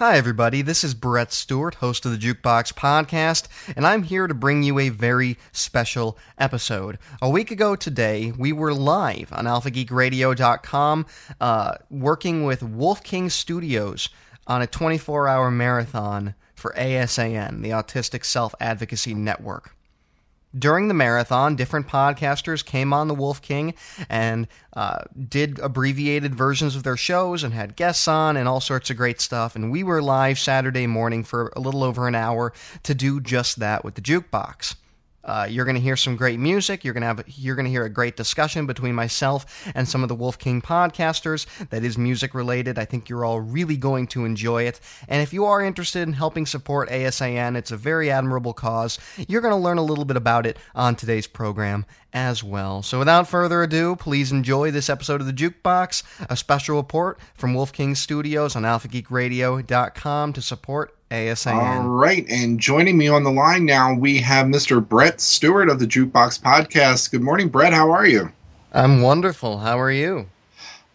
Hi, everybody. This is Brett Stewart, host of the Jukebox Podcast, and I'm here to bring you a very special episode. A week ago today, we were live on AlphaGeekRadio.com uh, working with Wolf King Studios on a 24 hour marathon for ASAN, the Autistic Self Advocacy Network. During the marathon, different podcasters came on the Wolf King and uh, did abbreviated versions of their shows and had guests on and all sorts of great stuff. And we were live Saturday morning for a little over an hour to do just that with the jukebox. Uh, you're going to hear some great music. You're going to have you're going to hear a great discussion between myself and some of the Wolf King podcasters that is music related. I think you're all really going to enjoy it. And if you are interested in helping support ASAN, it's a very admirable cause. You're going to learn a little bit about it on today's program as well. So without further ado, please enjoy this episode of the Jukebox, a special report from Wolf King Studios on AlphaGeekRadio.com to support ASAN. All right, and joining me on the line now, we have Mr. Brett Stewart of the Jukebox Podcast. Good morning, Brett. How are you? I'm wonderful. How are you?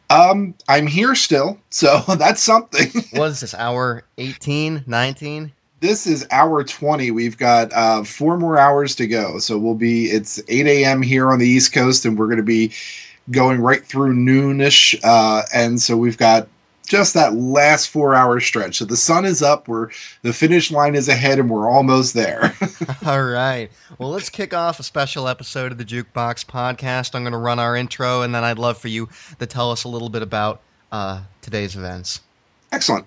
Um, I'm here still, so that's something. what is this, hour 18, 19? This is hour 20. We've got uh, four more hours to go. So we'll be, it's 8 a.m. here on the East Coast, and we're going to be going right through noonish. Uh, and so we've got just that last four hour stretch. So the sun is up, we're the finish line is ahead, and we're almost there. All right. Well, let's kick off a special episode of the Jukebox Podcast. I'm going to run our intro, and then I'd love for you to tell us a little bit about uh, today's events. Excellent.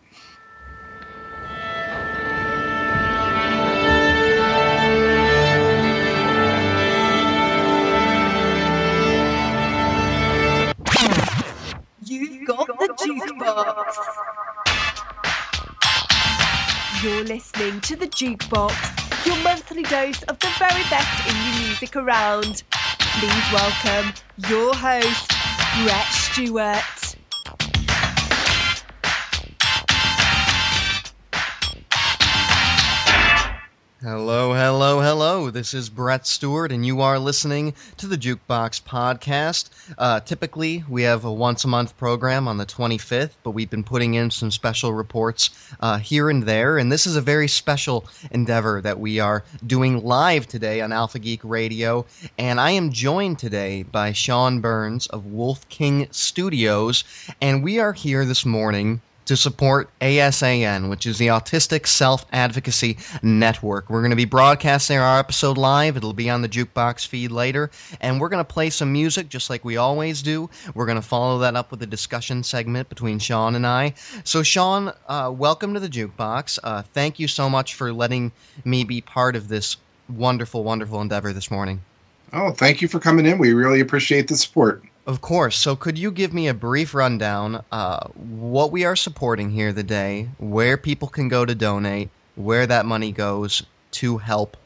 Jukebox. You're listening to the jukebox, your monthly dose of the very best indie music around. Please welcome your host, Brett Stewart. Hello, hello, This is Brett Stewart, and you are listening to the Jukebox Podcast. Uh, typically, we have a once a month program on the 25th, but we've been putting in some special reports uh, here and there, and this is a very special endeavor that we are doing live today on Alpha Geek Radio. And I am joined today by Shawn Burns of Wolf King Studios, and we are here this morning to support ASAN, which is the Autistic Self Advocacy Network. We're going to be broadcasting our episode live. It'll be on the jukebox feed later. And we're going to play some music just like we always do. We're going to follow that up with a discussion segment between Shawn and I. So, Shawn, uh, welcome to the jukebox. Uh, thank you so much for letting me be part of this wonderful, wonderful endeavor this morning. Oh, thank you for coming in. We really appreciate the support. Of course. So, could you give me a brief rundown uh, what we are supporting here today, where people can go to donate, where that money goes to help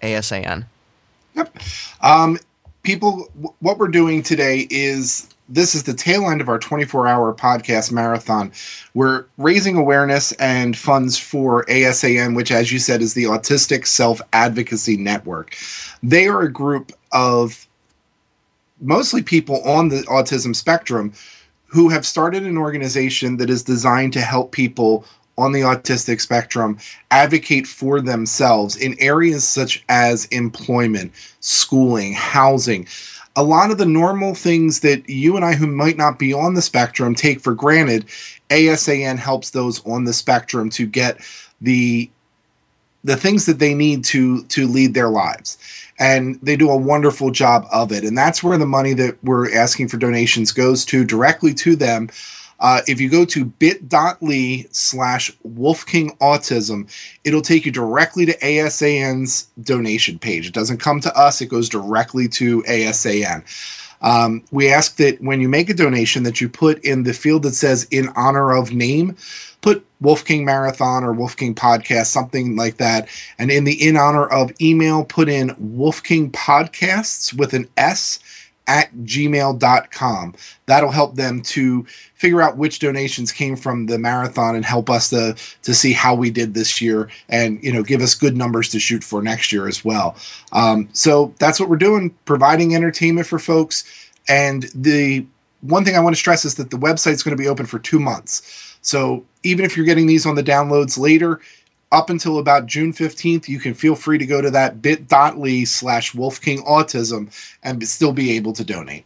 ASAN? Yep. Um, people, w- what we're doing today is this is the tail end of our 24 hour podcast marathon. We're raising awareness and funds for ASAN, which, as you said, is the Autistic Self Advocacy Network. They are a group of mostly people on the autism spectrum who have started an organization that is designed to help people on the autistic spectrum advocate for themselves in areas such as employment, schooling, housing. A lot of the normal things that you and I, who might not be on the spectrum, take for granted, ASAN helps those on the spectrum to get the the things that they need to to lead their lives and they do a wonderful job of it. And that's where the money that we're asking for donations goes to directly to them. Uh, if you go to bit.ly slash wolfking autism, it'll take you directly to ASAN's donation page. It doesn't come to us, it goes directly to ASAN. Um, we ask that when you make a donation that you put in the field that says in honor of name, put Wolf King Marathon or Wolf King Podcast, something like that. And in the in honor of email, put in Wolf King Podcasts with an S at gmail.com. That'll help them to figure out which donations came from the marathon and help us to to see how we did this year and you know give us good numbers to shoot for next year as well. Um, so that's what we're doing, providing entertainment for folks. And the one thing I want to stress is that the website's going to be open for two months. So even if you're getting these on the downloads later, up until about June 15th, you can feel free to go to that bit.ly slash Wolfking Autism and still be able to donate.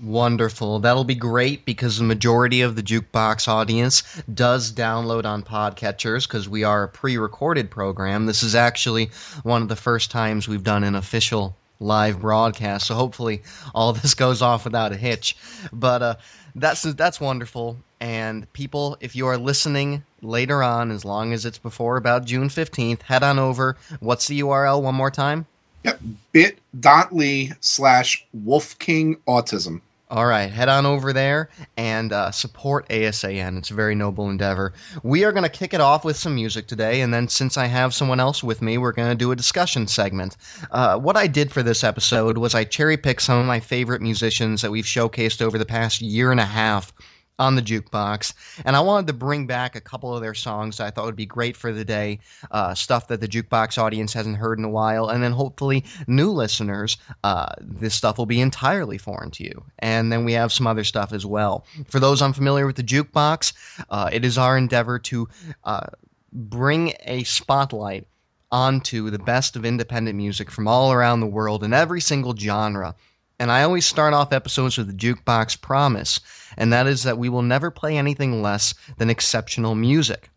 Wonderful. That'll be great because the majority of the Jukebox audience does download on podcatchers because we are a pre recorded program. This is actually one of the first times we've done an official live broadcast, so hopefully all this goes off without a hitch. But uh, that's that's wonderful. And people, if you are listening later on, as long as it's before about June 15th, head on over. What's the URL one more time? Yep, bit.ly slash Wolfking Autism. All right, head on over there and uh, support ASAN. It's a very noble endeavor. We are going to kick it off with some music today, and then since I have someone else with me, we're going to do a discussion segment. Uh, what I did for this episode was I cherry picked some of my favorite musicians that we've showcased over the past year and a half on the jukebox, and I wanted to bring back a couple of their songs I thought would be great for the day, uh, stuff that the jukebox audience hasn't heard in a while, and then hopefully new listeners, uh, this stuff will be entirely foreign to you. And then we have some other stuff as well. For those unfamiliar with the jukebox, uh, it is our endeavor to uh, bring a spotlight onto the best of independent music from all around the world in every single genre and I always start off episodes with a jukebox promise, and that is that we will never play anything less than exceptional music.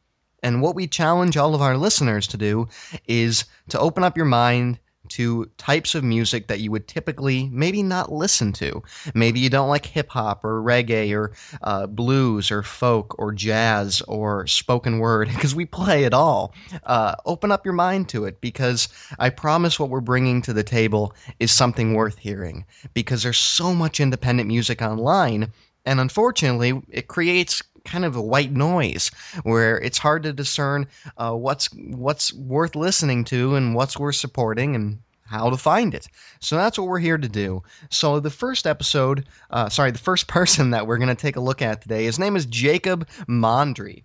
And what we challenge all of our listeners to do is to open up your mind to types of music that you would typically maybe not listen to. Maybe you don't like hip hop or reggae or uh, blues or folk or jazz or spoken word because we play it all. Uh, open up your mind to it because I promise what we're bringing to the table is something worth hearing because there's so much independent music online. And unfortunately, it creates kind of a white noise where it's hard to discern uh, what's what's worth listening to and what's worth supporting and how to find it. So that's what we're here to do. So the first episode, uh, sorry, the first person that we're going to take a look at today, his name is Jacob Mondry.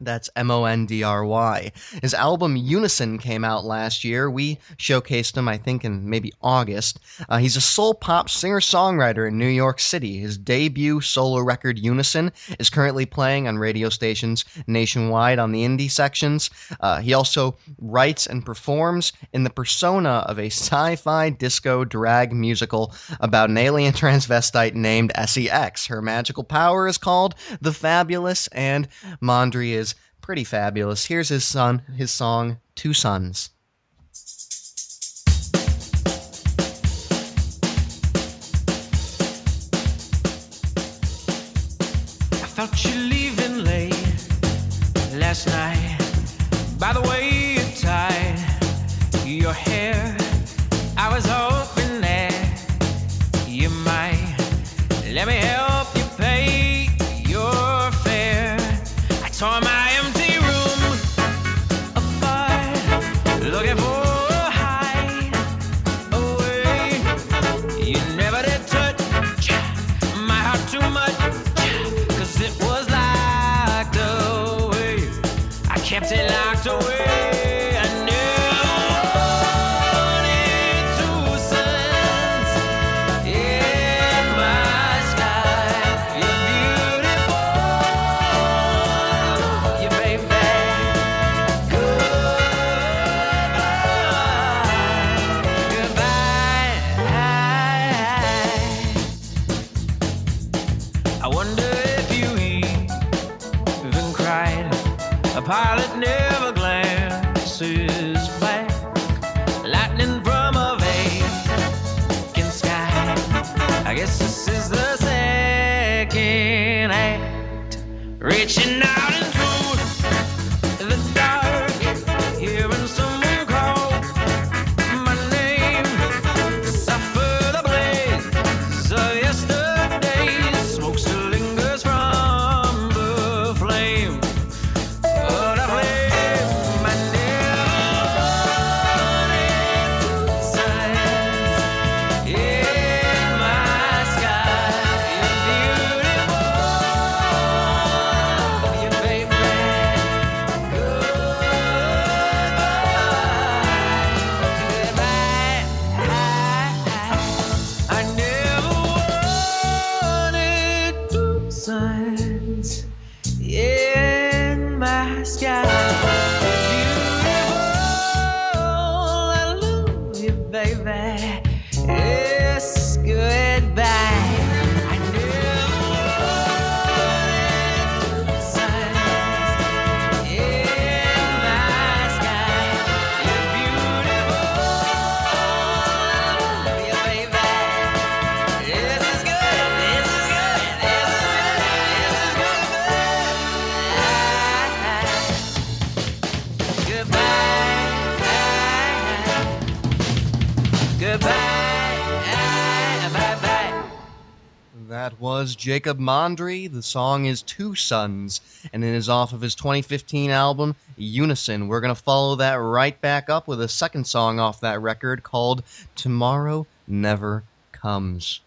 That's M O N D R Y. His album Unison came out last year. We showcased him, I think, in maybe August. Uh, he's a soul pop singer songwriter in New York City. His debut solo record, Unison, is currently playing on radio stations nationwide on the indie sections. Uh, he also writes and performs in the persona of a sci fi disco drag musical about an alien transvestite named SEX. Her magical power is called The Fabulous, and Mondry is pretty fabulous. Here's his son, his song, Two Sons. I felt you leaving late last night. By the way you tied your hair, I was hoping Jacob Mondry. The song is Two Sons, and it is off of his 2015 album, Unison. We're going to follow that right back up with a second song off that record called Tomorrow Never Comes.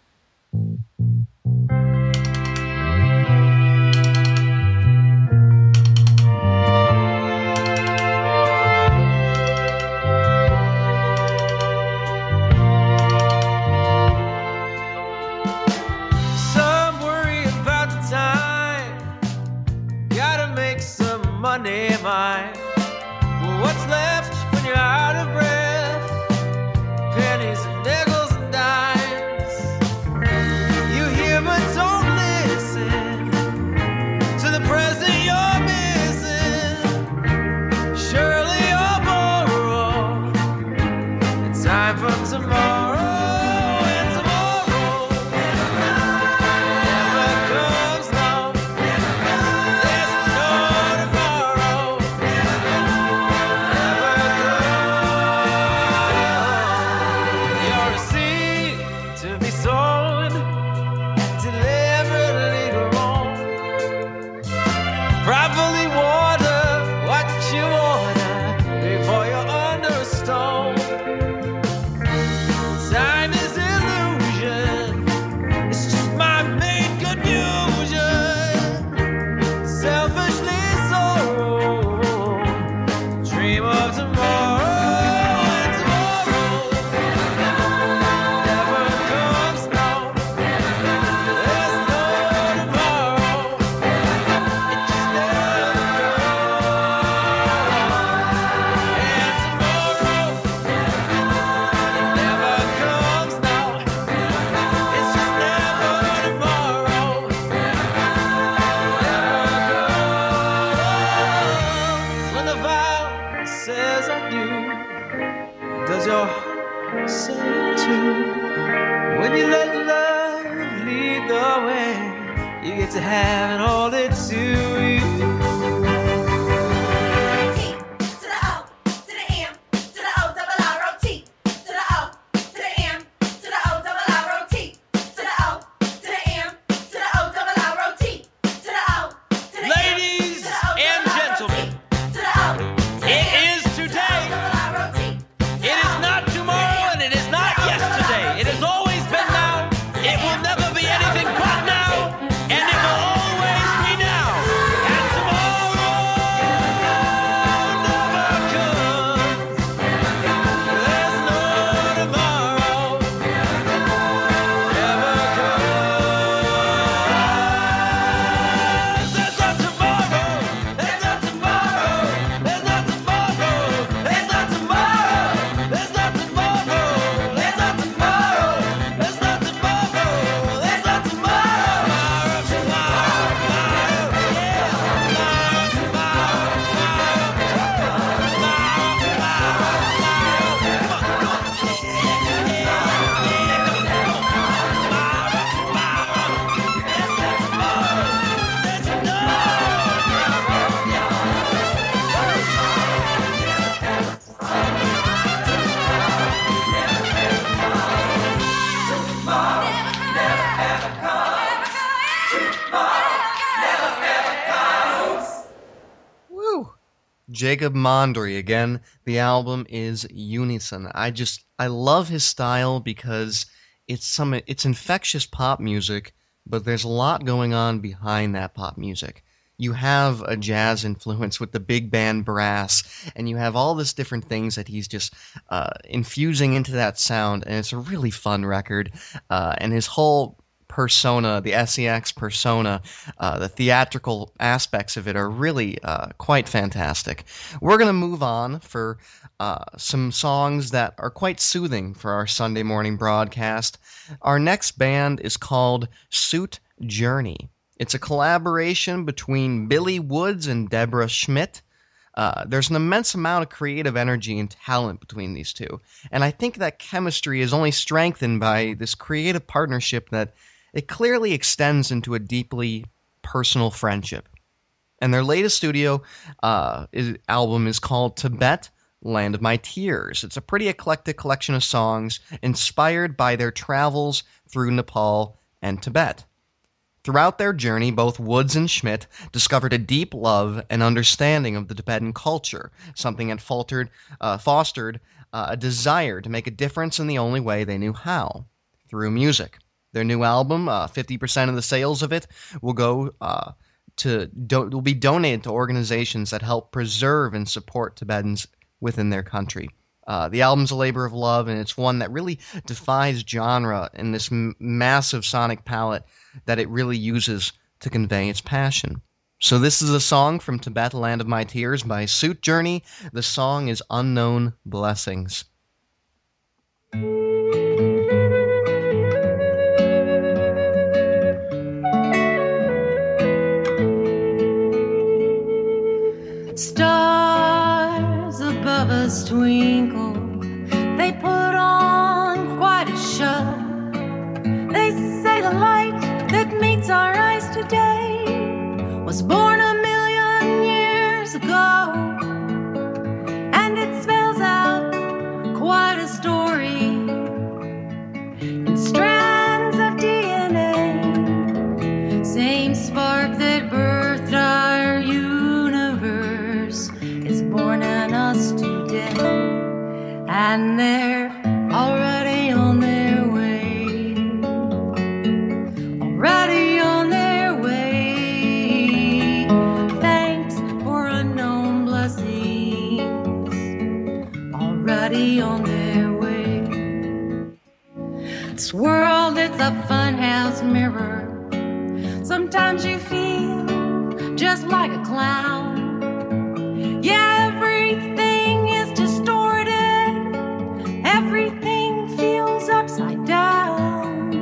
Jacob Mondry again. The album is Unison. I just I love his style because it's some it's infectious pop music, but there's a lot going on behind that pop music. You have a jazz influence with the big band brass, and you have all this different things that he's just uh, infusing into that sound, and it's a really fun record. Uh, and his whole persona, the SEX persona, uh, the theatrical aspects of it are really uh, quite fantastic. We're going to move on for uh, some songs that are quite soothing for our Sunday morning broadcast. Our next band is called Suit Journey. It's a collaboration between Billy Woods and Deborah Schmidt. Uh, there's an immense amount of creative energy and talent between these two. And I think that chemistry is only strengthened by this creative partnership that it clearly extends into a deeply personal friendship. And their latest studio uh, is, album is called Tibet Land of My Tears. It's a pretty eclectic collection of songs inspired by their travels through Nepal and Tibet. Throughout their journey, both Woods and Schmidt discovered a deep love and understanding of the Tibetan culture, something that faltered, uh, fostered uh, a desire to make a difference in the only way they knew how through music. Their new album, uh, 50% of the sales of it, will go uh, to do- will be donated to organizations that help preserve and support Tibetans within their country. Uh, the album's a labor of love, and it's one that really defies genre in this m- massive sonic palette that it really uses to convey its passion. So, this is a song from Tibet, Land of My Tears by Suit Journey. The song is Unknown Blessings. Was born a million years ago. And it spells out quite a story in strands of DNA. Same spark that birthed our universe is born in us today. And they're World, it's a funhouse mirror. Sometimes you feel just like a clown. Yeah, everything is distorted. Everything feels upside down.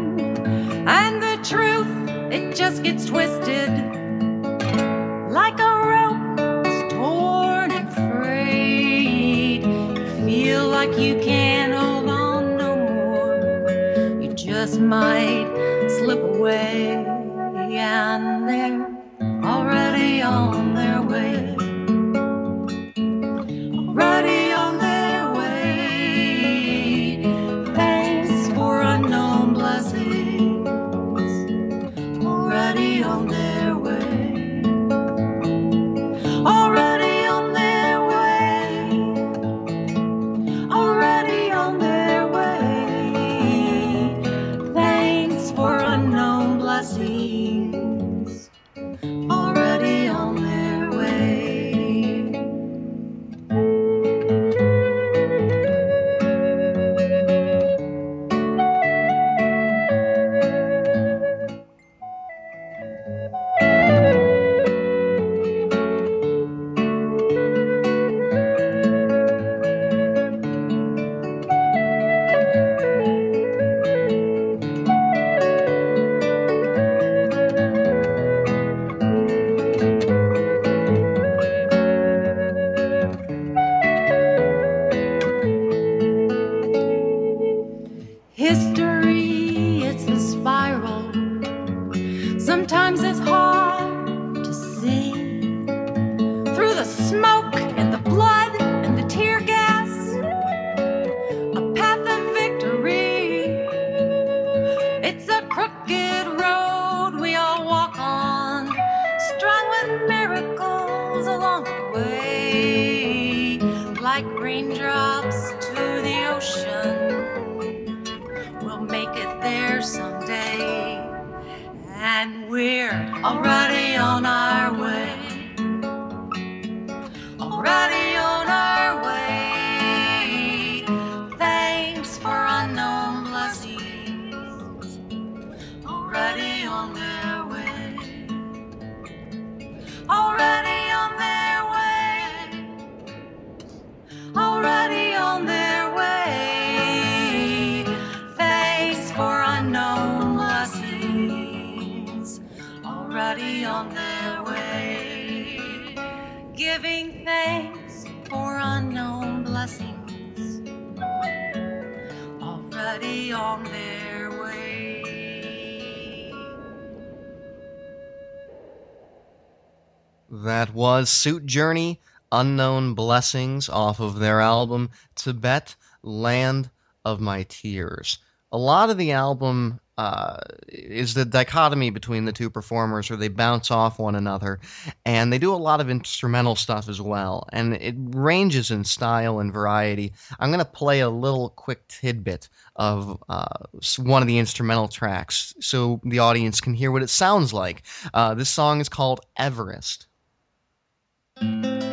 And the truth, it just gets twisted. Like a rope torn and frayed. You feel like you can't might slip away. And they're already on their way. Someday. And we're already on our way. That was Suit Journey, Unknown Blessings off of their album Tibet, Land of My Tears. A lot of the album uh, is the dichotomy between the two performers where they bounce off one another and they do a lot of instrumental stuff as well and it ranges in style and variety. I'm going to play a little quick tidbit of uh, one of the instrumental tracks so the audience can hear what it sounds like. Uh, this song is called everest Música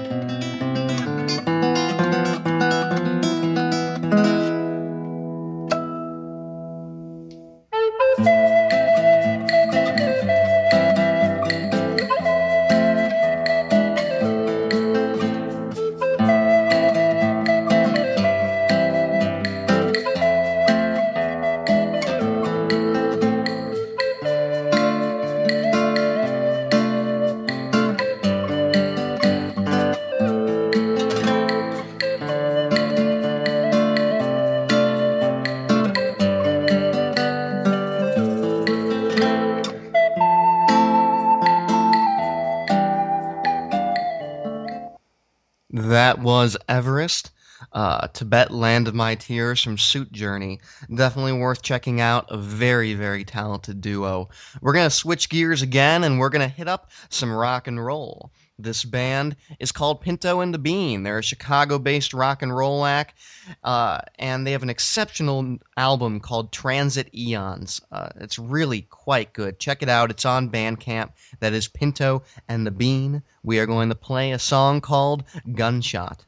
Was Everest, uh, Tibet Land of My Tears from Suit Journey. Definitely worth checking out. A very, very talented duo. We're going to switch gears again and we're going to hit up some rock and roll. This band is called Pinto and the Bean. They're a Chicago based rock and roll act, uh, and they have an exceptional album called Transit Eons. Uh, it's really quite good. Check it out. It's on Bandcamp. That is Pinto and the Bean. We are going to play a song called Gunshot.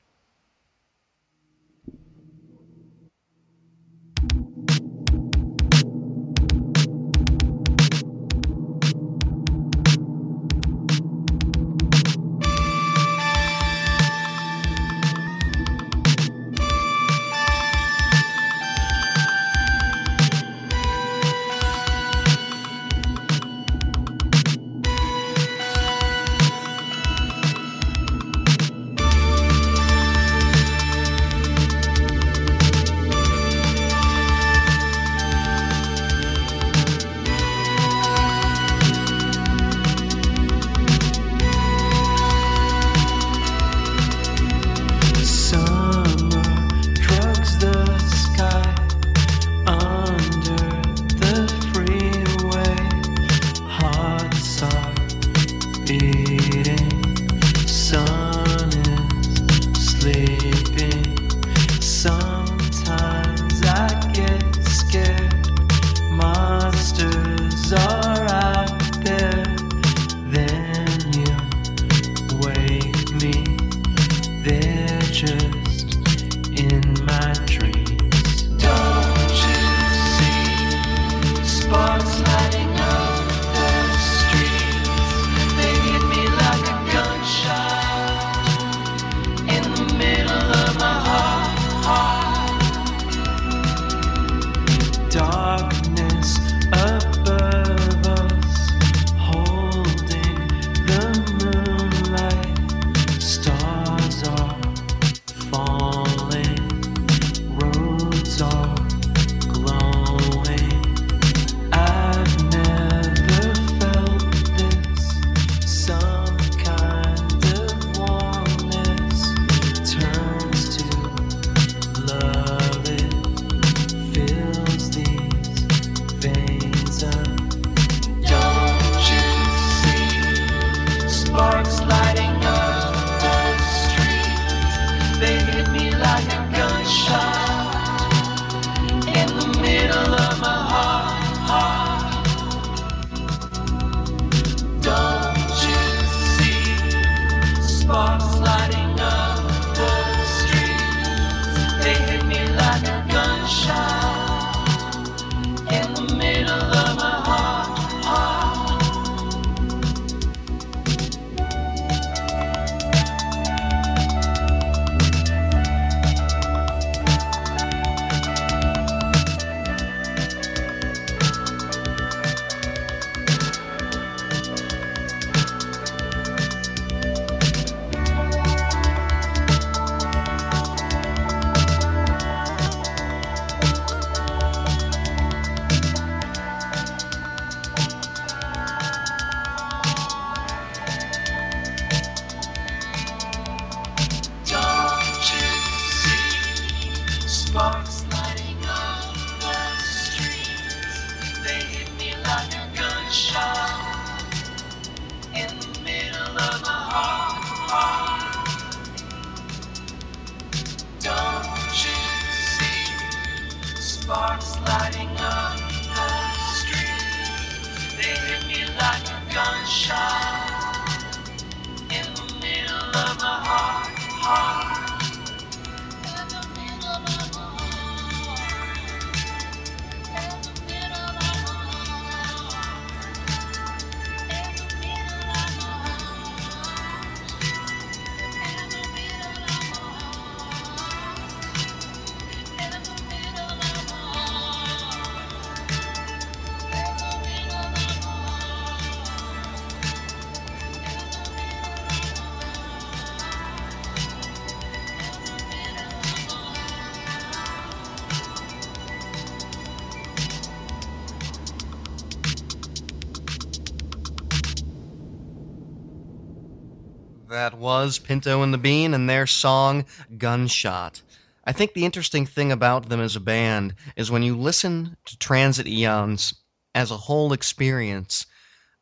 Was Pinto and the Bean and their song Gunshot. I think the interesting thing about them as a band is when you listen to Transit Eons as a whole experience,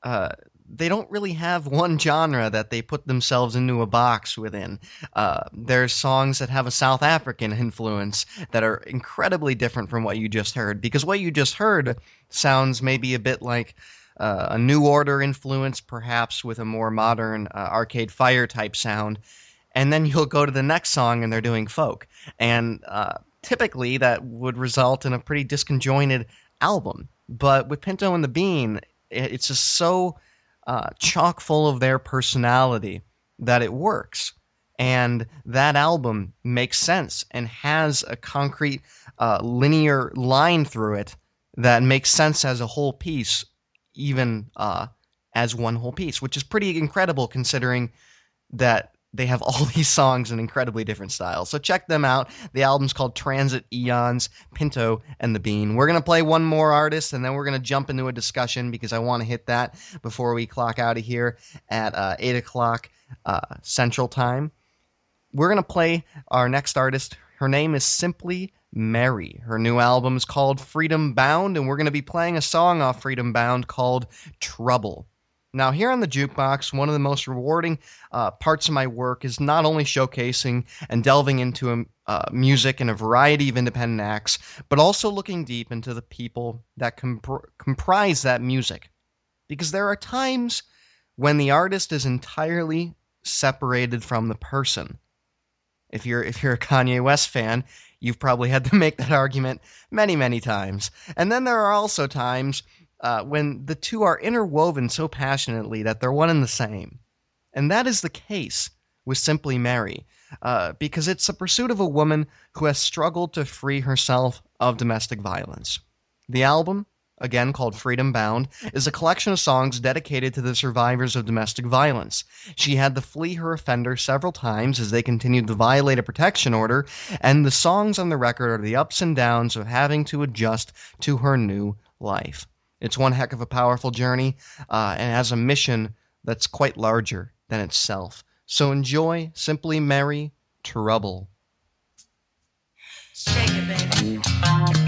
uh, they don't really have one genre that they put themselves into a box within. Uh, there's songs that have a South African influence that are incredibly different from what you just heard, because what you just heard sounds maybe a bit like uh, a New Order influence, perhaps with a more modern uh, Arcade Fire type sound. And then you'll go to the next song and they're doing folk. And uh, typically that would result in a pretty disconjointed album. But with Pinto and the Bean, it's just so uh, chock full of their personality that it works. And that album makes sense and has a concrete uh, linear line through it that makes sense as a whole piece, even uh, as one whole piece, which is pretty incredible considering that they have all these songs in incredibly different styles. So check them out. The album's called Transit Eons, Pinto and the Bean. We're going to play one more artist and then we're going to jump into a discussion because I want to hit that before we clock out of here at uh, 8 o'clock uh, Central Time. We're going to play our next artist. Her name is Simply Mary. Her new album is called Freedom Bound, and we're going to be playing a song off Freedom Bound called Trouble. Now, here on the Jukebox, one of the most rewarding uh, parts of my work is not only showcasing and delving into um, uh, music and a variety of independent acts, but also looking deep into the people that compr- comprise that music. Because there are times when the artist is entirely separated from the person. If you're if you're a Kanye West fan, you've probably had to make that argument many many times. And then there are also times uh, when the two are interwoven so passionately that they're one and the same. And that is the case with Simply Mary, uh, because it's the pursuit of a woman who has struggled to free herself of domestic violence. The album, again called Freedom Bound, is a collection of songs dedicated to the survivors of domestic violence. She had to flee her offender several times as they continued to violate a protection order, and the songs on the record are the ups and downs of having to adjust to her new life. It's one heck of a powerful journey uh, and has a mission that's quite larger than itself. So enjoy Simply Mary Trouble. Shake it, baby.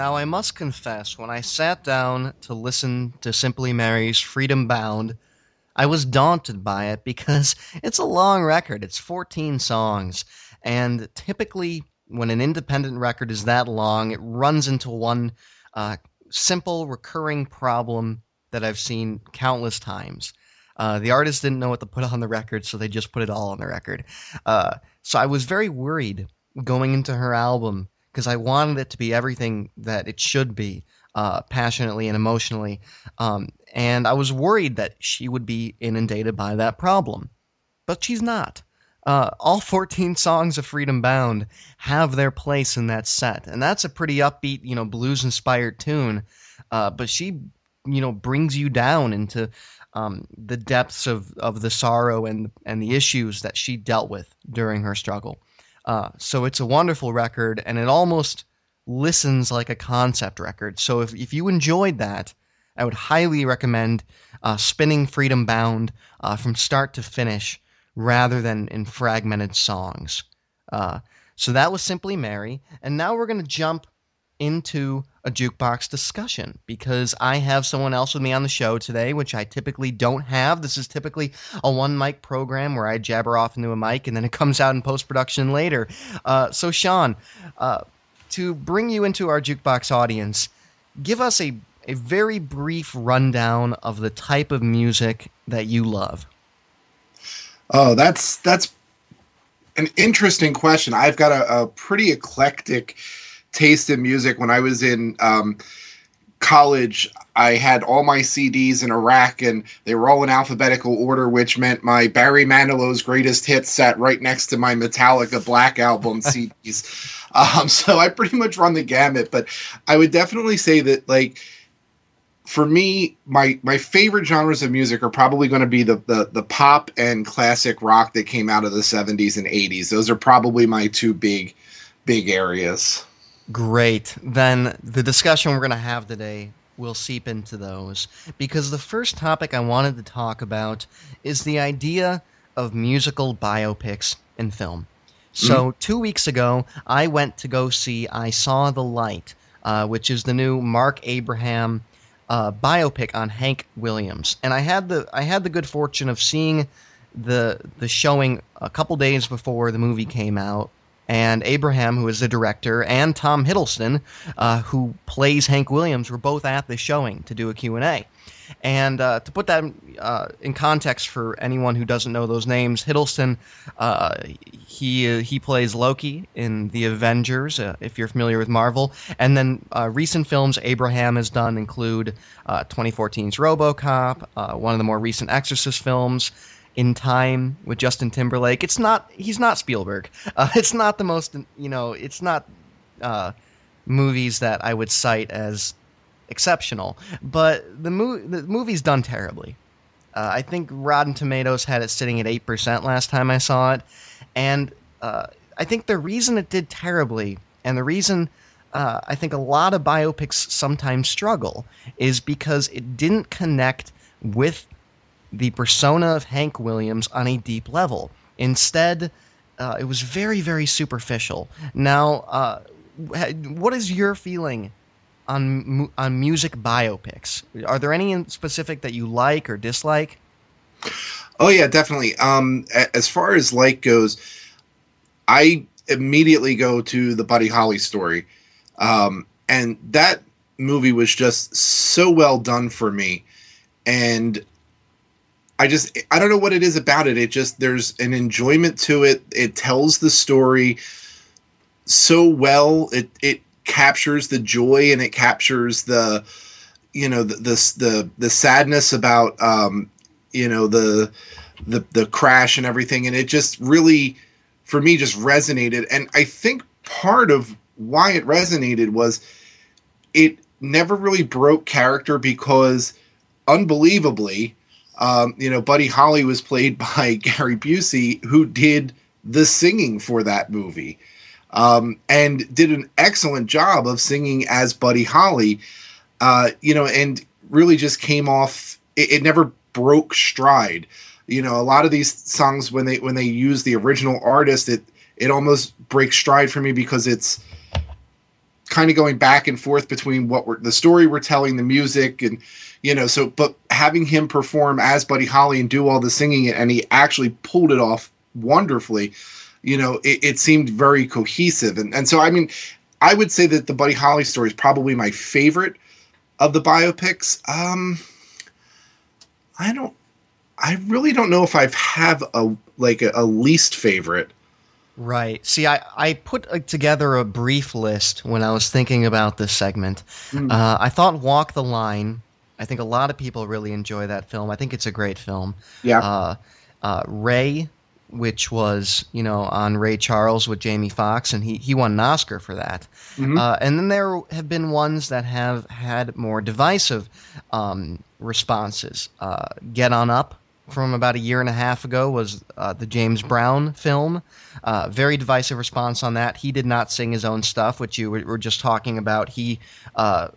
Now, I must confess, when I sat down to listen to Simply Mary's Freedom Bound, I was daunted by it because it's a long record. It's 14 songs. And typically, when an independent record is that long, it runs into one uh, simple recurring problem that I've seen countless times. Uh, the artist didn't know what to put on the record, so they just put it all on the record. Uh, so I was very worried going into her album because I wanted it to be everything that it should be, uh, passionately and emotionally. Um, and I was worried that she would be inundated by that problem. But she's not. Uh, all 14 songs of Freedom Bound have their place in that set, and that's a pretty upbeat, you know, blues-inspired tune. Uh, but she, you know, brings you down into um, the depths of, of the sorrow and and the issues that she dealt with during her struggle. Uh, so it's a wonderful record, and it almost listens like a concept record. So if if you enjoyed that, I would highly recommend uh, spinning Freedom Bound uh, from start to finish rather than in fragmented songs. Uh, so that was Simply Mary. And now we're going to jump into a jukebox discussion because I have someone else with me on the show today, which I typically don't have. This is typically a one mic program where I jabber off into a mic and then it comes out in post production later. Uh, so, Shawn, uh, to bring you into our jukebox audience, give us a, a very brief rundown of the type of music that you love. Oh, that's that's an interesting question. I've got a, a pretty eclectic taste in music. When I was in um, college, I had all my CDs in a rack, and they were all in alphabetical order, which meant my Barry Manilow's greatest hits sat right next to my Metallica Black Album CDs. Um, so I pretty much run the gamut. But I would definitely say that, like, for me, my my favorite genres of music are probably going to be the, the the pop and classic rock that came out of the 70s and 80s. Those are probably my two big big areas. Great. Then the discussion we're going to have today will seep into those because the first topic I wanted to talk about is the idea of musical biopics in film. So, two weeks ago, I went to go see I Saw the Light, uh, which is the new Marc Abraham uh, biopic on Hank Williams, and I had the I had the good fortune of seeing the the showing a couple days before the movie came out. And Abraham, who is the director, and Tom Hiddleston, uh, who plays Hank Williams, were both at the showing to do a Q&A. And uh, to put that uh, in context for anyone who doesn't know those names, Hiddleston, uh, he he plays Loki in the Avengers, uh, if you're familiar with Marvel. And then uh, recent films Abraham has done include uh, 2014's RoboCop, uh, one of the more recent Exorcist films. In Time with Justin Timberlake. It's not. He's not Spielberg. Uh, it's not the most. You know. It's not uh, movies that I would cite as exceptional. But the, mo- the movie's done terribly. Uh, I think Rotten Tomatoes had it sitting at 8% last time I saw it. And uh, I think the reason it did terribly, and the reason uh, I think a lot of biopics sometimes struggle, is because it didn't connect with the persona of Hank Williams on a deep level. Instead, uh, it was very, very superficial. Now, uh, what is your feeling on on music biopics. Are there any in specific that you like or dislike? Oh yeah, definitely. Um, as far as like goes, I immediately go to the Buddy Holly story, um, and that movie was just so well done for me, and I just I don't know what it is about it. It just there's an enjoyment to it. It tells the story so well. It it captures the joy and it captures the you know the the the, the sadness about um, you know the the the crash and everything and it just really for me just resonated and i think part of why it resonated was it never really broke character because unbelievably um, you know buddy holly was played by gary busey who did the singing for that movie um, and did an excellent job of singing as buddy holly. Uh, you know and really just came off it, it never broke stride. You know a lot of these songs when they when they use the original artist it it almost breaks stride for me because it's kind of going back and forth between what we're the story we're telling the music and you know so but having him perform as buddy holly and do all the singing and he actually pulled it off wonderfully you know it, it seemed very cohesive and and so i mean i would say that the buddy holly story is probably my favorite of the biopics um i don't I really don't know if I've have a like a, a least favorite. Right. See, I, I put together a brief list when I was thinking about this segment. Mm. Uh, I thought Walk the Line. I think a lot of people really enjoy that film. I think it's a great film. Yeah. Uh, uh, Ray, which was you know on Ray Charles with Jamie Foxx, and he he won an Oscar for that. Mhm. Uh, and then there have been ones that have had more divisive um, responses. Uh, Get On Up from about a year and a half ago was uh, the James Brown film. Uh, very divisive response on that. He did not sing his own stuff, which you were, were just talking about. He uh,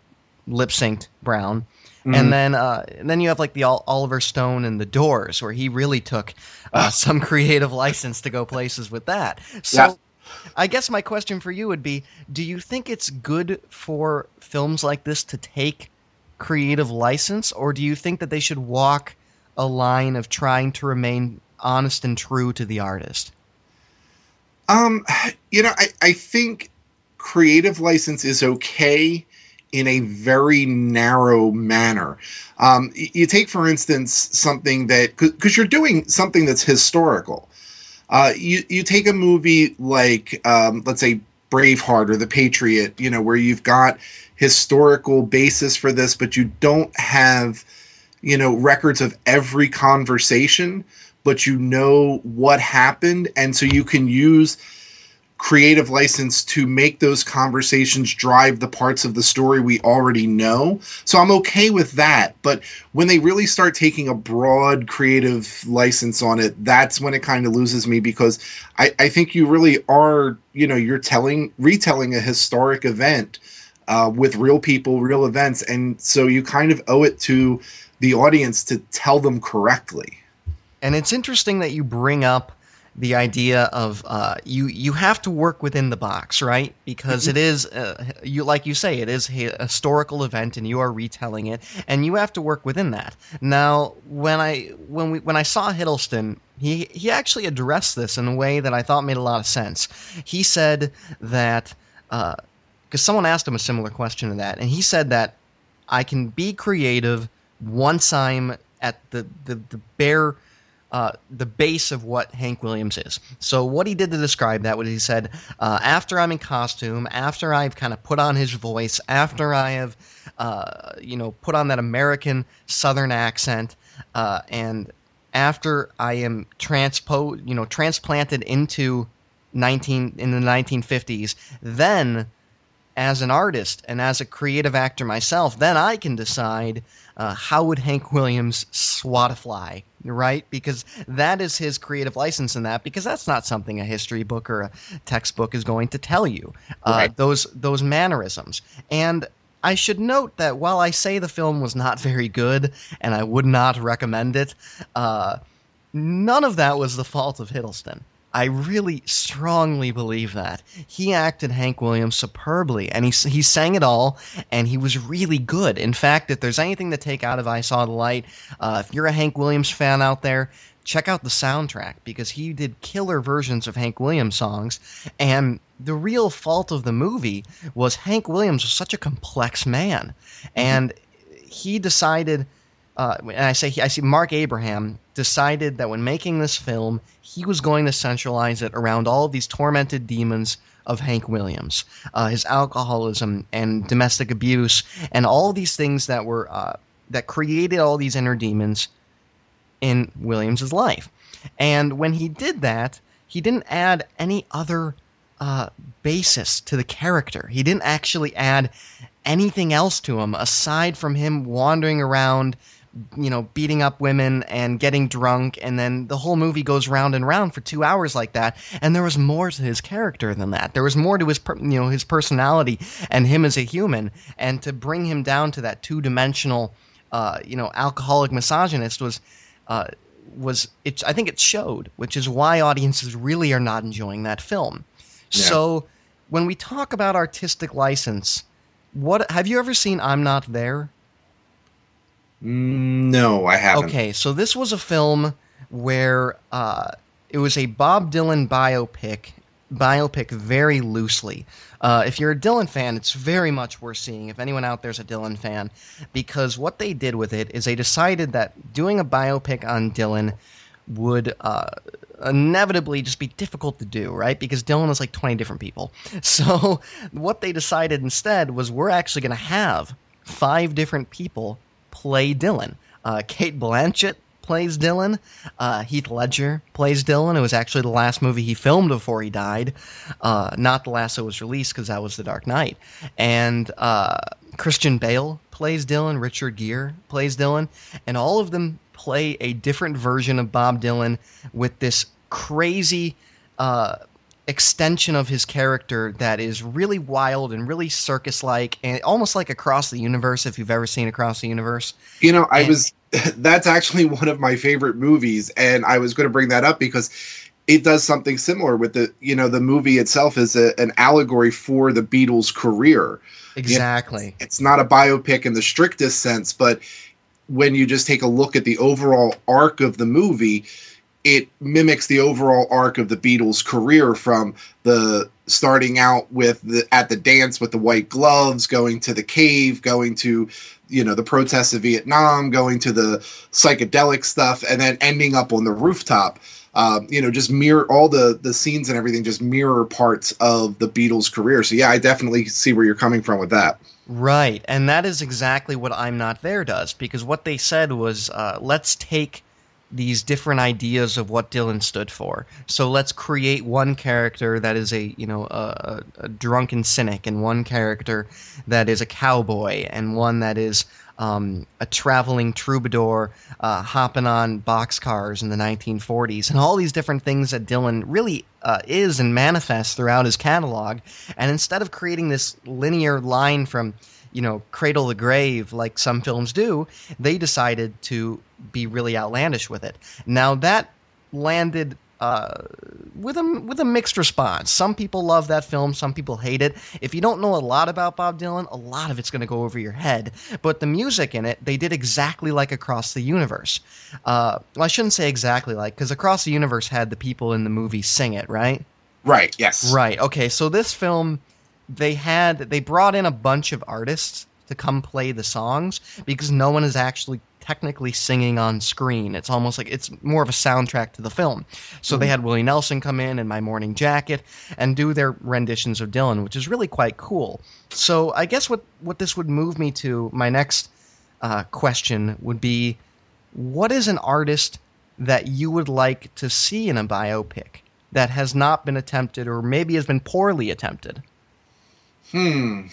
lip synced Brown. Mhm. And then, uh, and then you have like the Ol- Oliver Stone and the Doors, where he really took uh, some creative license to go places with that. So, Yeah. I guess my question for you would be: Do you think it's good for films like this to take creative license, or do you think that they should walk a line of trying to remain honest and true to the artist? Um, you know, I, I think creative license is okay in a very narrow manner. Um, you take, for instance, something that because you're doing something that's historical. Uh, you you take a movie like um, let's say Braveheart or The Patriot, you know, where you've got historical basis for this, but you don't have you know records of every conversation but you know what happened and so you can use creative license to make those conversations drive the parts of the story we already know. So i'm okay with that. But when they really start taking a broad creative license on it that's when it kind of loses me because I, I think you really are you know you're telling retelling a historic event uh, with real people real events and so you kind of owe it to the audience to tell them correctly. And it's interesting that you bring up the idea of uh, you you have to work within the box, right? Because it is uh, you like you say it is a historical event, and you are retelling it, and you have to work within that. Now, when I when we when I saw Hiddleston, he he actually addressed this in a way that I thought made a lot of sense. He said that because someone asked him a similar question to that, and he said that I can be creative once I'm at the the, the bare uh, the base of what Hank Williams is. So what he did to describe that was he said, uh, after I'm in costume, after I've kind of put on his voice, after I have, uh, you know, put on that American Southern accent, uh, and after I am transpo, you know, transplanted into 19 in the 1950s, then as an artist and as a creative actor myself, then I can decide uh, how would Hank Williams swat a fly, right? Because that is his creative license in that. Because that's not something a history book or a textbook is going to tell you. Uh, Right. Those those mannerisms and. I should note that while I say the film was not very good and I would not recommend it, uh, none of that was the fault of Hiddleston. I really strongly believe that. He acted Hank Williams superbly, and he, he sang it all, and he was really good. In fact, if there's anything to take out of I Saw the Light, uh, if you're a Hank Williams fan out there, check out the soundtrack because he did killer versions of Hank Williams songs. And the real fault of the movie was Hank Williams was such a complex man, and he decided. Uh, and I say he, I see Marc Abraham decided that when making this film, he was going to centralize it around all of these tormented demons of Hank Williams, uh, his alcoholism and domestic abuse, and all these things that were uh, that created all these inner demons in Williams's life. And when he did that, he didn't add any other uh, basis to the character. He didn't actually add anything else to him aside from him wandering around, you know, beating up women and getting drunk, and then the whole movie goes round and round for two hours like that. And there was more to his character than that. There was more to his, per- you know, his personality and him as a human, and to bring him down to that two-dimensional, uh, you know, alcoholic misogynist was. Uh, was it? I think it showed, which is why audiences really are not enjoying that film. Yeah. So, when we talk about artistic license, what have you ever seen? I'm not there. No, I haven't. Okay, so this was a film where uh, it was a Bob Dylan biopic, biopic very loosely. Uh, if you're a Dylan fan, it's very much worth seeing. If anyone out there's a Dylan fan, because what they did with it is they decided that doing a biopic on Dylan would uh, inevitably just be difficult to do, right? Because Dylan is like 20 different people. So what they decided instead was we're actually going to have five different people play Dylan. Uh, Cate Blanchett plays Dylan. Uh, Heath Ledger plays Dylan. It was actually the last movie he filmed before he died, uh, not the last that was released because that was The Dark Knight. And uh, Christian Bale plays Dylan. Richard Gere plays Dylan, and all of them play a different version of Bob Dylan with this crazy. Extension of his character that is really wild and really circus like and almost like across the universe if you've ever seen across the universe You know, I And- was that's actually one of my favorite movies and I was going to bring that up because it does something similar with the you know the movie itself is a, an allegory for the Beatles career. exactly It's not a biopic in the strictest sense, but when you just take a look at the overall arc of the movie, it mimics the overall arc of the Beatles' career from the starting out with the at the dance with the white gloves, going to the cave, going to you know the protests of Vietnam, going to the psychedelic stuff, and then ending up on the rooftop. Um, you know, just mirror all the the scenes and everything, just mirror parts of the Beatles' career. So yeah, I definitely see where you're coming from with that. Right, and that is exactly what I'm Not There does, because what they said was, uh, let's take these different ideas of what Dylan stood for. So let's create one character that is a you know a, a drunken cynic, and one character that is a cowboy, and one that is um, a traveling troubadour uh, hopping on boxcars in the 1940s, and all these different things that Dylan really uh, is and manifests throughout his catalog. And instead of creating this linear line from you know, cradle the grave like some films do, they decided to be really outlandish with it. Now that landed uh, with a with a mixed response. Some people love that film, some people hate it. If you don't know a lot about Bob Dylan, a lot of it's going to go over your head. But the music in it, they did exactly like Across the Universe. Uh, well, I shouldn't say exactly like, because Across the Universe had the people in the movie sing it, right? Right. Yes. Right. Okay. So this film, they had they brought in a bunch of artists to come play the songs because no one is actually technically singing on screen. It's almost like it's more of a soundtrack to the film. So they had Willie Nelson come in in My Morning Jacket and do their renditions of Dylan, which is really quite cool. So I guess what what this would move me to my next uh, question would be, what is an artist that you would like to see in a biopic that has not been attempted or maybe has been poorly attempted? Hmm.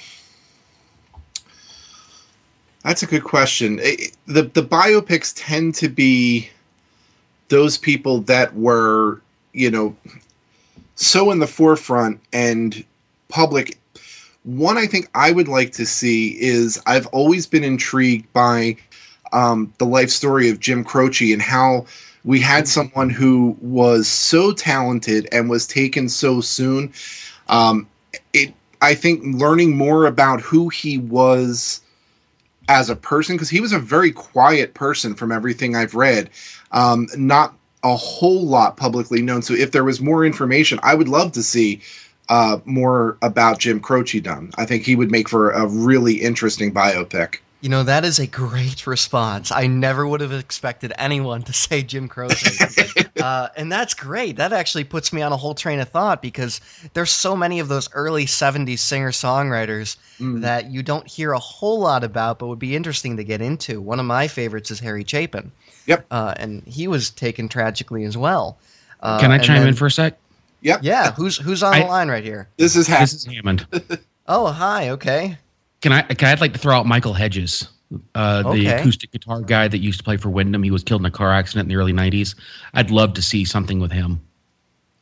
That's a good question. Eh, The the biopics tend to be those people that were, you know, so in the forefront and public. One I think I would like to see is I've always been intrigued by um, the life story of Jim Croce and how we had someone who was so talented and was taken so soon. Um, it, I think, learning more about who he was as a person, because he was a very quiet person from everything I've read, um, not a whole lot publicly known. So, if there was more information, I would love to see uh, more about Jim Croce done. I think he would make for a really interesting biopic. You know, that is a great response. I never would have expected anyone to say Jim Croce. uh, and that's great. That actually puts me on a whole train of thought because there's so many of those early 70s singer songwriters Mm. that you don't hear a whole lot about, but would be interesting to get into. One of my favorites is Harry Chapin. Yep. Uh, and he was taken tragically as well. Uh, Can I chime then- in for a sec? Yep. Yeah, who's who's on I- the line right here? This is This is Hammond. Oh, hi. Okay. Can I? Can I'd like to throw out Michael Hedges, uh, the Okay. acoustic guitar guy that used to play for Windham. He was killed in a car accident in the early '90s. I'd love to see something with him.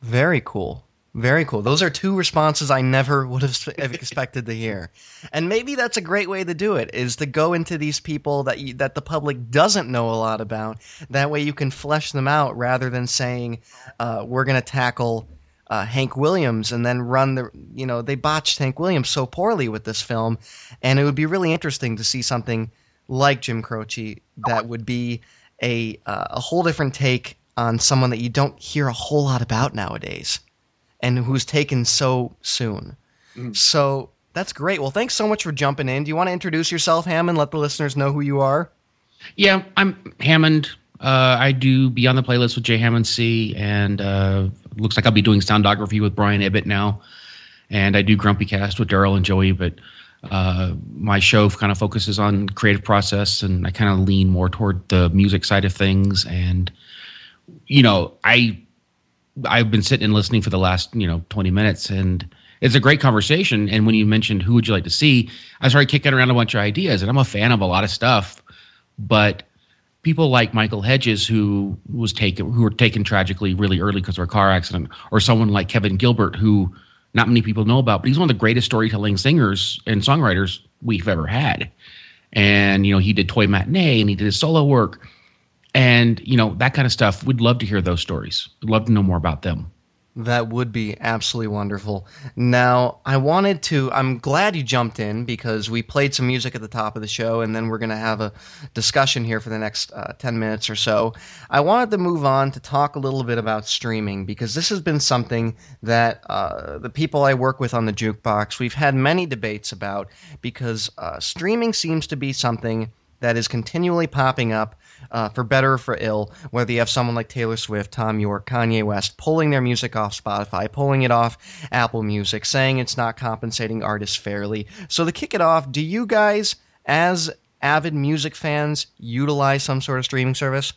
Very cool. Very cool. Those are two responses I never would have expected to hear. And maybe that's a great way to do it is to go into these people that you, that the public doesn't know a lot about. That way you can flesh them out rather than saying uh, we're going to tackle uh, Hank Williams and then run the you know they botched Hank Williams so poorly with this film and it would be really interesting to see something like Jim Croce that would be a uh, a whole different take on someone that you don't hear a whole lot about nowadays and who's taken so soon. Mhm. So that's great. Well, thanks so much for jumping in. Do you want to introduce yourself, Hammond? Let the listeners know who you are. Yeah, I'm Hammond. Uh, I do Beyond the Playlist with Jay Hammond C, and uh, looks like I'll be doing soundography with Brian Ibbott now. And I do Grumpy Cast with Daryl and Joey, but uh, my show kind of focuses on creative process, and I kind of lean more toward the music side of things. And you know, I I've been sitting and listening for the last you know 20 minutes, and it's a great conversation. And when you mentioned who would you like to see, I started kicking around a bunch of ideas, and I'm a fan of a lot of stuff, but people like Michael Hedges, who was taken, who were taken tragically really early because of a car accident, or someone like Kevin Gilbert, who not many people know about, but he's one of the greatest storytelling singers and songwriters we've ever had. And you know, he did Toy Matinee, and he did his solo work, and you know that kind of stuff. We'd love to hear those stories. We'd love to know more about them. That would be absolutely wonderful. Now, I wanted to. I'm glad you jumped in because we played some music at the top of the show, and then we're going to have a discussion here for the next uh, 10 minutes or so. I wanted to move on to talk a little bit about streaming because this has been something that uh, the people I work with on the jukebox, we've had many debates about because uh, streaming seems to be something that is continually popping up uh, for better or for ill, whether you have someone like Taylor Swift, Thom Yorke, Kanye West pulling their music off Spotify, pulling it off Apple Music, saying it's not compensating artists fairly. So to kick it off, do you guys, as avid music fans, utilize some sort of streaming service?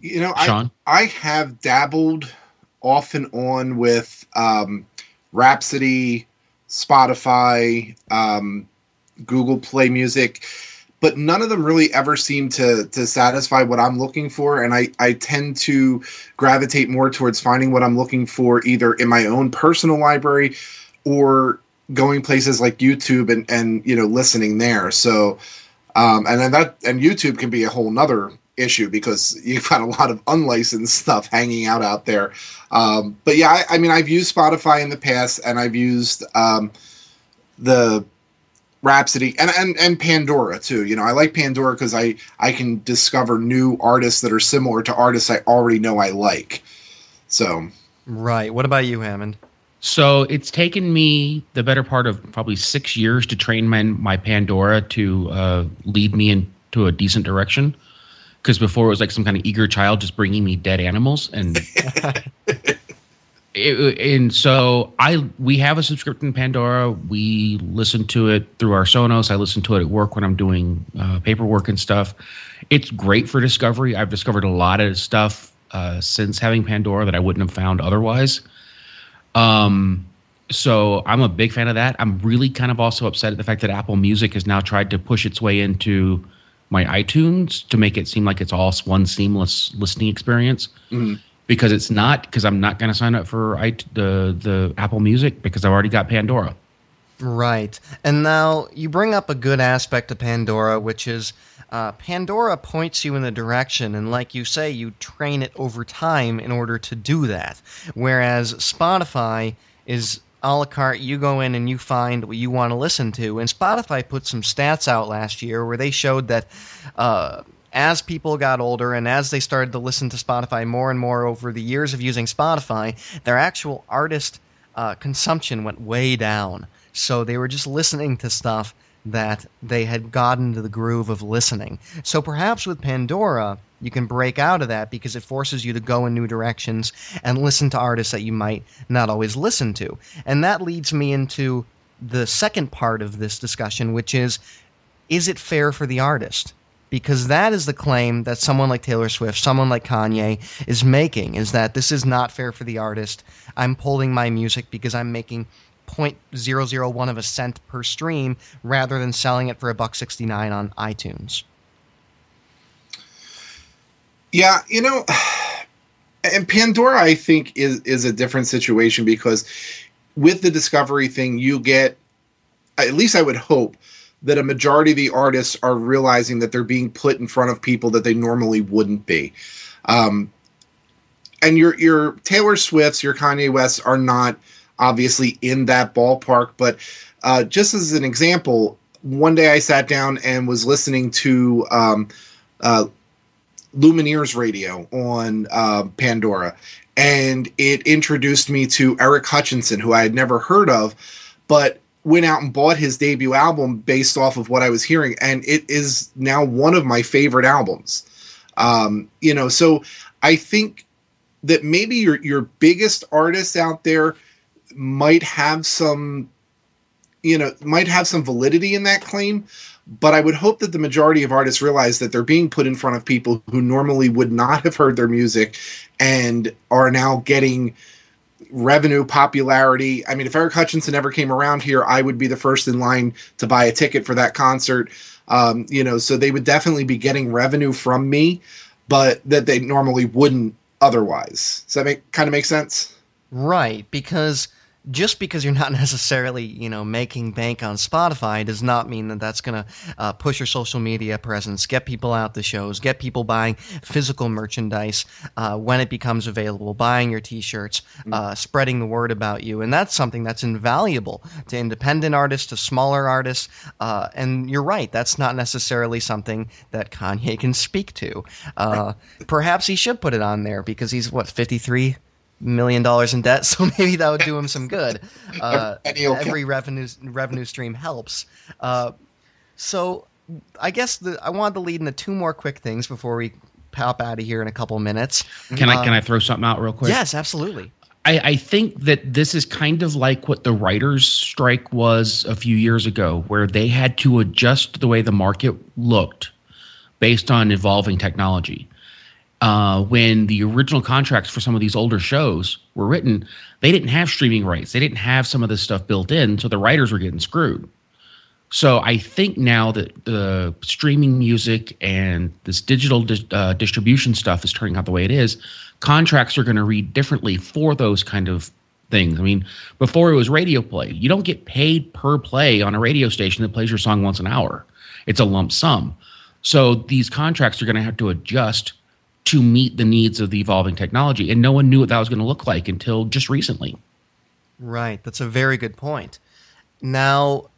You know, I, Shawn? I have dabbled off and on with um, Rhapsody, Spotify, um, Google Play Music, but none of them really ever seem to to satisfy what I'm looking for. And I, I tend to gravitate more towards finding what I'm looking for either in my own personal library or going places like YouTube and, and you know, listening there. So um, and then that and YouTube can be a whole nother issue because you've got a lot of unlicensed stuff hanging out out there. Um, but yeah, I, I mean, I've used Spotify in the past, and I've used um, the Rhapsody and, and and Pandora too. You know, I like Pandora because I I can discover new artists that are similar to artists I already know I like. So Right. What about you, Hammond? So it's taken me the better part of probably six years to train my, my Pandora to uh, lead me into a decent direction. Because before it was like some kind of eager child just bringing me dead animals, and and so I we have a subscription Pandora. We listen to it through our Sonos. I listen to it at work when I'm doing uh, paperwork and stuff. It's great for discovery. I've discovered a lot of stuff uh, since having Pandora that I wouldn't have found otherwise. Um, so I'm a big fan of that. I'm really kind of also upset at the fact that Apple Music has now tried to push its way into my iTunes to make it seem like it's all one seamless listening experience. Mhm. Because it's not. Because I'm not going to sign up for I, the the Apple Music because I've already got Pandora. Right. And now you bring up a good aspect of Pandora, which is uh, Pandora points you in the direction, and like you say, you train it over time in order to do that. Whereas Spotify is a la carte, you go in and you find what you want to listen to. And Spotify put some stats out last year where they showed that. Uh, as people got older and as they started to listen to Spotify more and more over the years of using Spotify, their actual artist uh, consumption went way down. So they were just listening to stuff that they had gotten into the groove of listening. So perhaps with Pandora, you can break out of that because it forces you to go in new directions and listen to artists that you might not always listen to. And that leads me into the second part of this discussion, which is is it fair for the artist? Because that is the claim that someone like Taylor Swift, someone like Kanye is making is that this is not fair for the artist. I'm pulling my music because I'm making 0.001 of a cent per stream rather than selling it for a buck 69 on iTunes. Yeah, you know, and Pandora, I think is is a different situation because with the discovery thing, you get at least I would hope that a majority of the artists are realizing that they're being put in front of people that they normally wouldn't be. Um, and your your Taylor Swifts, your Kanye Wests are not obviously in that ballpark, but uh, just as an example, one day I sat down and was listening to um, uh, Lumineers Radio on uh, Pandora, and it introduced me to Eric Hutchinson, who I had never heard of, but went out and bought his debut album based off of what I was hearing, and it is now one of my favorite albums. Um, you know, so I think that maybe your your biggest artists out there might have some you know might have some validity in that claim but i would hope that the majority of artists realize that they're being put in front of people who normally would not have heard their music and are now getting revenue popularity. I mean if eric hutchinson ever came around here i would be the first in line to buy a ticket for that concert. Um, you know so they would definitely be getting revenue from me but that they normally wouldn't otherwise. Does that make kind of make sense? Right, because just because you're not necessarily, you know, making bank on Spotify does not mean that that's going to uh, push your social media presence, get people out to shows, get people buying physical merchandise uh, when it becomes available, buying your T-shirts, uh, spreading the word about you, and that's something that's invaluable to independent artists, to smaller artists. Uh, and you're right, that's not necessarily something that Kanye can speak to. Uh, Perhaps he should put it on there because he's what 53 million dollars in debt, so maybe that would do him some good. Uh, Every every revenue revenue stream helps. Uh, so I guess the, I wanted to lead into two more quick things before we pop out of here in a couple minutes. Can I Uh, can I throw something out real quick? Yes, absolutely. I, I think that this is kind of like what the writers' strike was a few years ago, where they had to adjust the way the market looked based on evolving technology. Uh, when the original contracts for some of these older shows were written, they didn't have streaming rights. They didn't have some of this stuff built in, so the writers were getting screwed. So I think now that the streaming music and this digital dis- uh, distribution stuff is turning out the way it is, contracts are going to read differently for those kind of things. I mean, before it was radio play, you don't get paid per play on a radio station that plays your song once an hour. It's a lump sum. So these contracts are going to have to adjust to meet the needs of the evolving technology, and no one knew what that was going to look like until just recently. Right, that's a very good point. Now,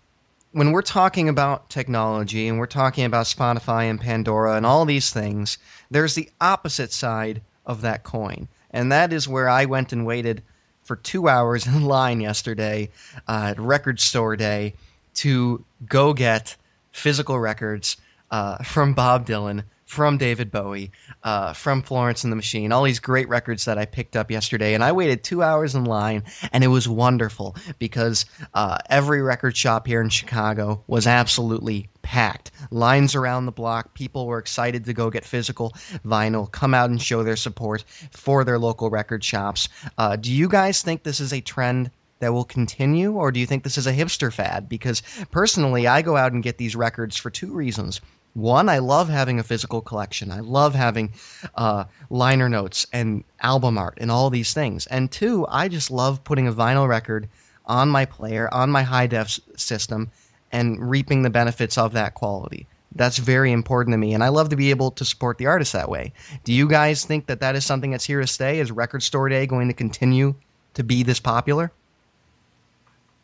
when we're talking about technology and we're talking about Spotify and Pandora and all these things, there's the opposite side of that coin. And that is where I went and waited for two hours in line yesterday uh, at Record Store Day to go get physical records uh, from Bob Dylan, from David Bowie, uh, from Florence and the Machine, all these great records that I picked up yesterday. And I waited two hours in line, and it was wonderful because uh, every record shop here in Chicago was absolutely packed. Lines around the block. People were excited to go get physical vinyl, come out and show their support for their local record shops. Uh, do you guys think this is a trend that will continue, or do you think this is a hipster fad? Because personally, I go out and get these records for two reasons. One, I love having a physical collection. I love having uh, liner notes and album art and all these things. And two, I just love putting a vinyl record on my player, on my high def system, and reaping the benefits of that quality. That's very important to me, and I love to be able to support the artist that way. Do you guys think that that is something that's here to stay? Is Record Store Day going to continue to be this popular?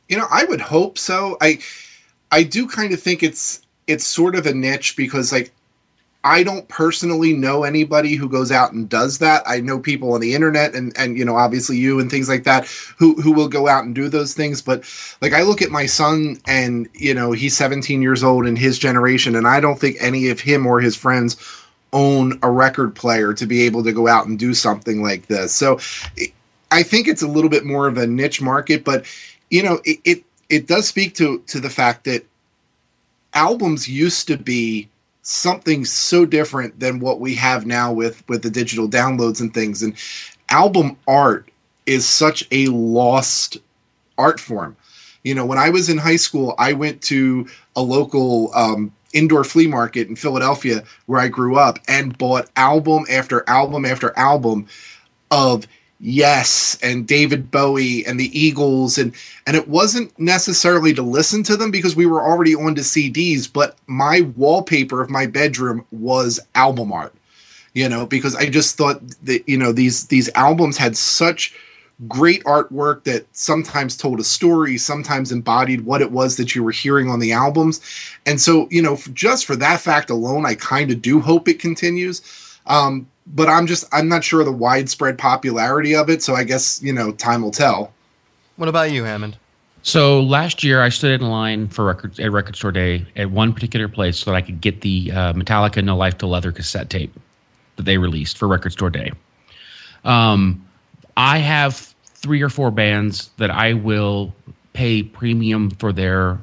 You know, I would hope so. I I do kind of think it's it's sort of a niche because like I don't personally know anybody who goes out and does that. I know people on the internet and and you know obviously you and things like that who who will go out and do those things, but like I look at my son and you know he's 17 years old in his generation and I don't think any of him or his friends own a record player to be able to go out and do something like this. So I think it's a little bit more of a niche market, but you know, it, it it does speak to to the fact that albums used to be something so different than what we have now with with the digital downloads and things. And album art is such a lost art form. You know when i was in high school i went to a local um, indoor flea market in philadelphia where i grew up and bought album after album after album of Yes and David Bowie and the Eagles and and it wasn't necessarily to listen to them because we were already on to CDs but my wallpaper of my bedroom was album art you know because I just thought that you know these these albums had such great artwork that sometimes told a story sometimes embodied what it was that you were hearing on the albums. And so you know just for that fact alone I kind of do hope it continues um, but I'm just I'm not sure of the widespread popularity of it. So I guess you know time will tell. What about you, Hammond? So last year, I stood in line for record at Record Store Day at one particular place so that I could get the uh, Metallica No Life to Leather cassette tape that they released for Record Store Day. Um, I have three or four bands that I will pay premium for their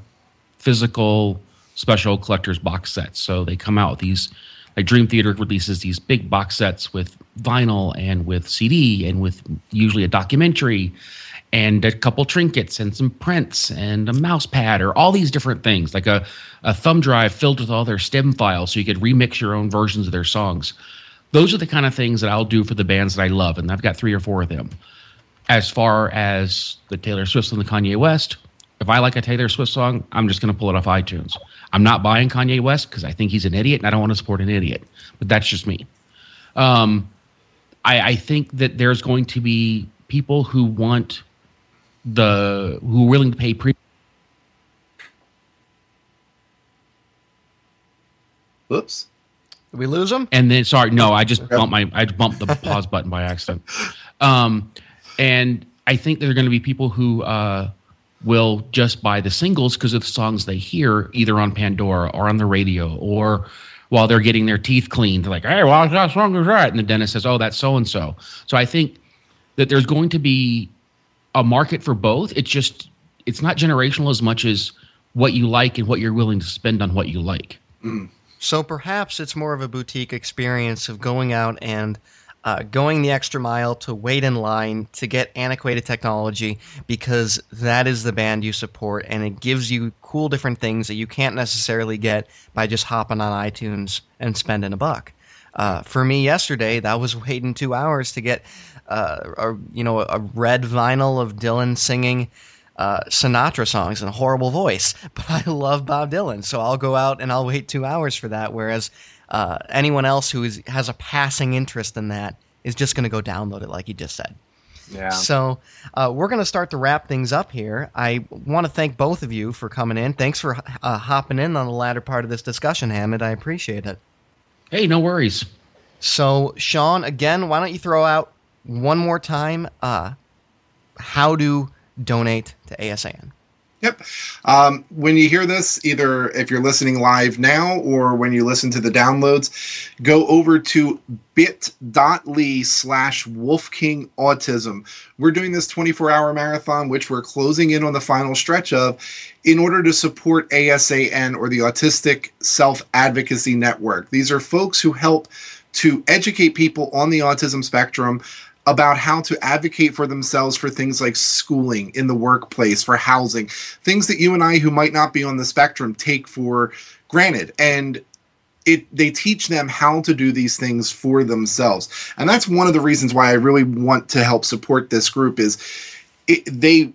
physical special collector's box sets. So they come out with these, like Dream Theater releases these big box sets with vinyl and with CD and with usually a documentary and a couple trinkets and some prints and a mouse pad or all these different things, like a, a thumb drive filled with all their stem files so you could remix your own versions of their songs. Those are the kind of things that I'll do for the bands that I love, and I've got three or four of them. As far as the Taylor Swift and the Kanye West, if I like a Taylor Swift song, I'm just going to pull it off iTunes. I'm not buying Kanye West because I think he's an idiot and I don't want to support an idiot. But that's just me. Um, I, I think that there's going to be people who want the who are willing to pay pre Whoops. Did we lose him? and then sorry no i just bumped my i bumped the pause button by accident um and i think there are going to be people who uh will just buy the singles because of the songs they hear either on pandora or on the radio or while they're getting their teeth cleaned they're like hey well that song is right. And the dentist says oh that's so and so so i think that there's going to be a market for both. It's just it's not generational as much as what you like and what you're willing to spend on what you like. So perhaps it's more of a boutique experience of going out and uh, going the extra mile to wait in line to get antiquated technology because that is the band you support and it gives you cool different things that you can't necessarily get by just hopping on iTunes and spending a buck. Uh, for me yesterday, that was waiting two hours to get uh, a you know a red vinyl of Dylan singing uh, Sinatra songs in a horrible voice, but I love Bob Dylan, so I'll go out and I'll wait two hours for that. Whereas uh, anyone else who is, has a passing interest in that is just going to go download it, like you just said. Yeah. So uh, we're going to start to wrap things up here. I want to thank both of you for coming in. Thanks for uh, hopping in on the latter part of this discussion, Hammond. I appreciate it. hey no worries So, Shawn, again, why don't you throw out one more time uh, how to donate to ASAN? Yep. Um, when you hear this, either if you're listening live now or when you listen to the downloads, go over to bit.ly slash wolfking autism. We're doing this 24 hour marathon, which we're closing in on the final stretch of, in order to support ASAN or the Autistic Self Advocacy Network. These are folks who help to educate people on the autism spectrum about how to advocate for themselves for things like schooling in the workplace, for housing, things that you and I, who might not be on the spectrum, take for granted. And it they teach them how to do these things for themselves. And that's one of the reasons why I really want to help support this group is it, they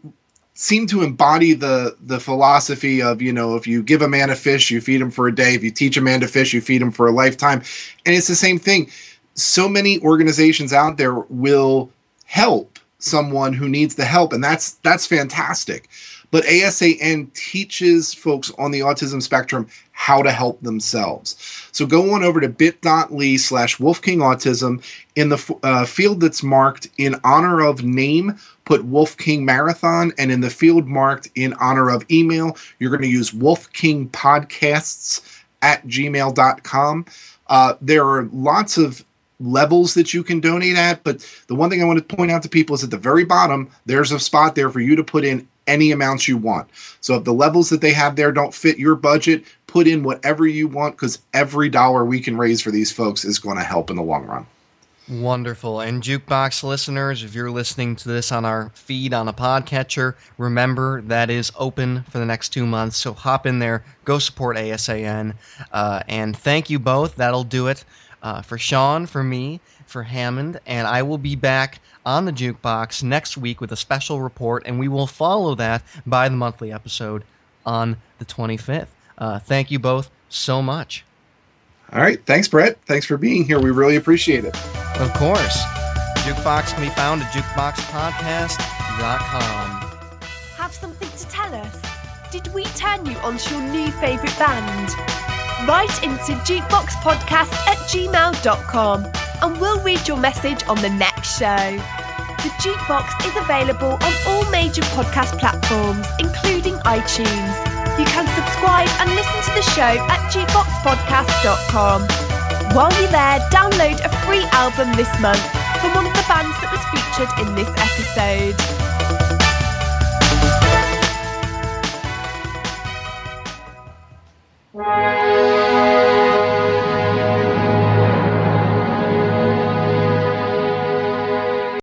seem to embody the the philosophy of you know if you give a man a fish you feed him for a day if you teach a man to fish you feed him for a lifetime and it's the same thing so many organizations out there will help someone who needs the help and that's that's fantastic but ASAN teaches folks on the autism spectrum how to help themselves. So go on over to bit.ly slash Wolfking Autism. In the uh, field that's marked in honor of name, put Wolf King Marathon. And in the field marked in honor of email, you're going to use Wolf King Podcasts at gmail.com. Uh, there are lots of levels that you can donate at, but the one thing I want to point out to people is at the very bottom, there's a spot there for you to put in any amounts you want. So if the levels that they have there don't fit your budget, put in whatever you want because every dollar we can raise for these folks is going to help in the long run. Wonderful. And Jukebox listeners, if you're listening to this on our feed on a podcatcher, remember that is open for the next two months. So hop in there, go support ASAN. Uh, and thank you both. That'll do it uh, for Shawn, for me, for Hammond. And I will be back on the Jukebox next week with a special report, and we will follow that by the monthly episode on the 25th. Uh, thank you both so much. All right. Thanks, Brett. Thanks for being here. We really appreciate it. Of course. Jukebox can be found at jukeboxpodcast.com. Have something to tell us? Did we turn you onto your new favourite band? Write into jukeboxpodcast at gmail.com and we'll read your message on the next show. The Jukebox is available on all major podcast platforms, including iTunes. You can subscribe and listen to the show at jukeboxpodcast.com. While you're there, download a free album this month from one of the bands that was featured in this episode. Música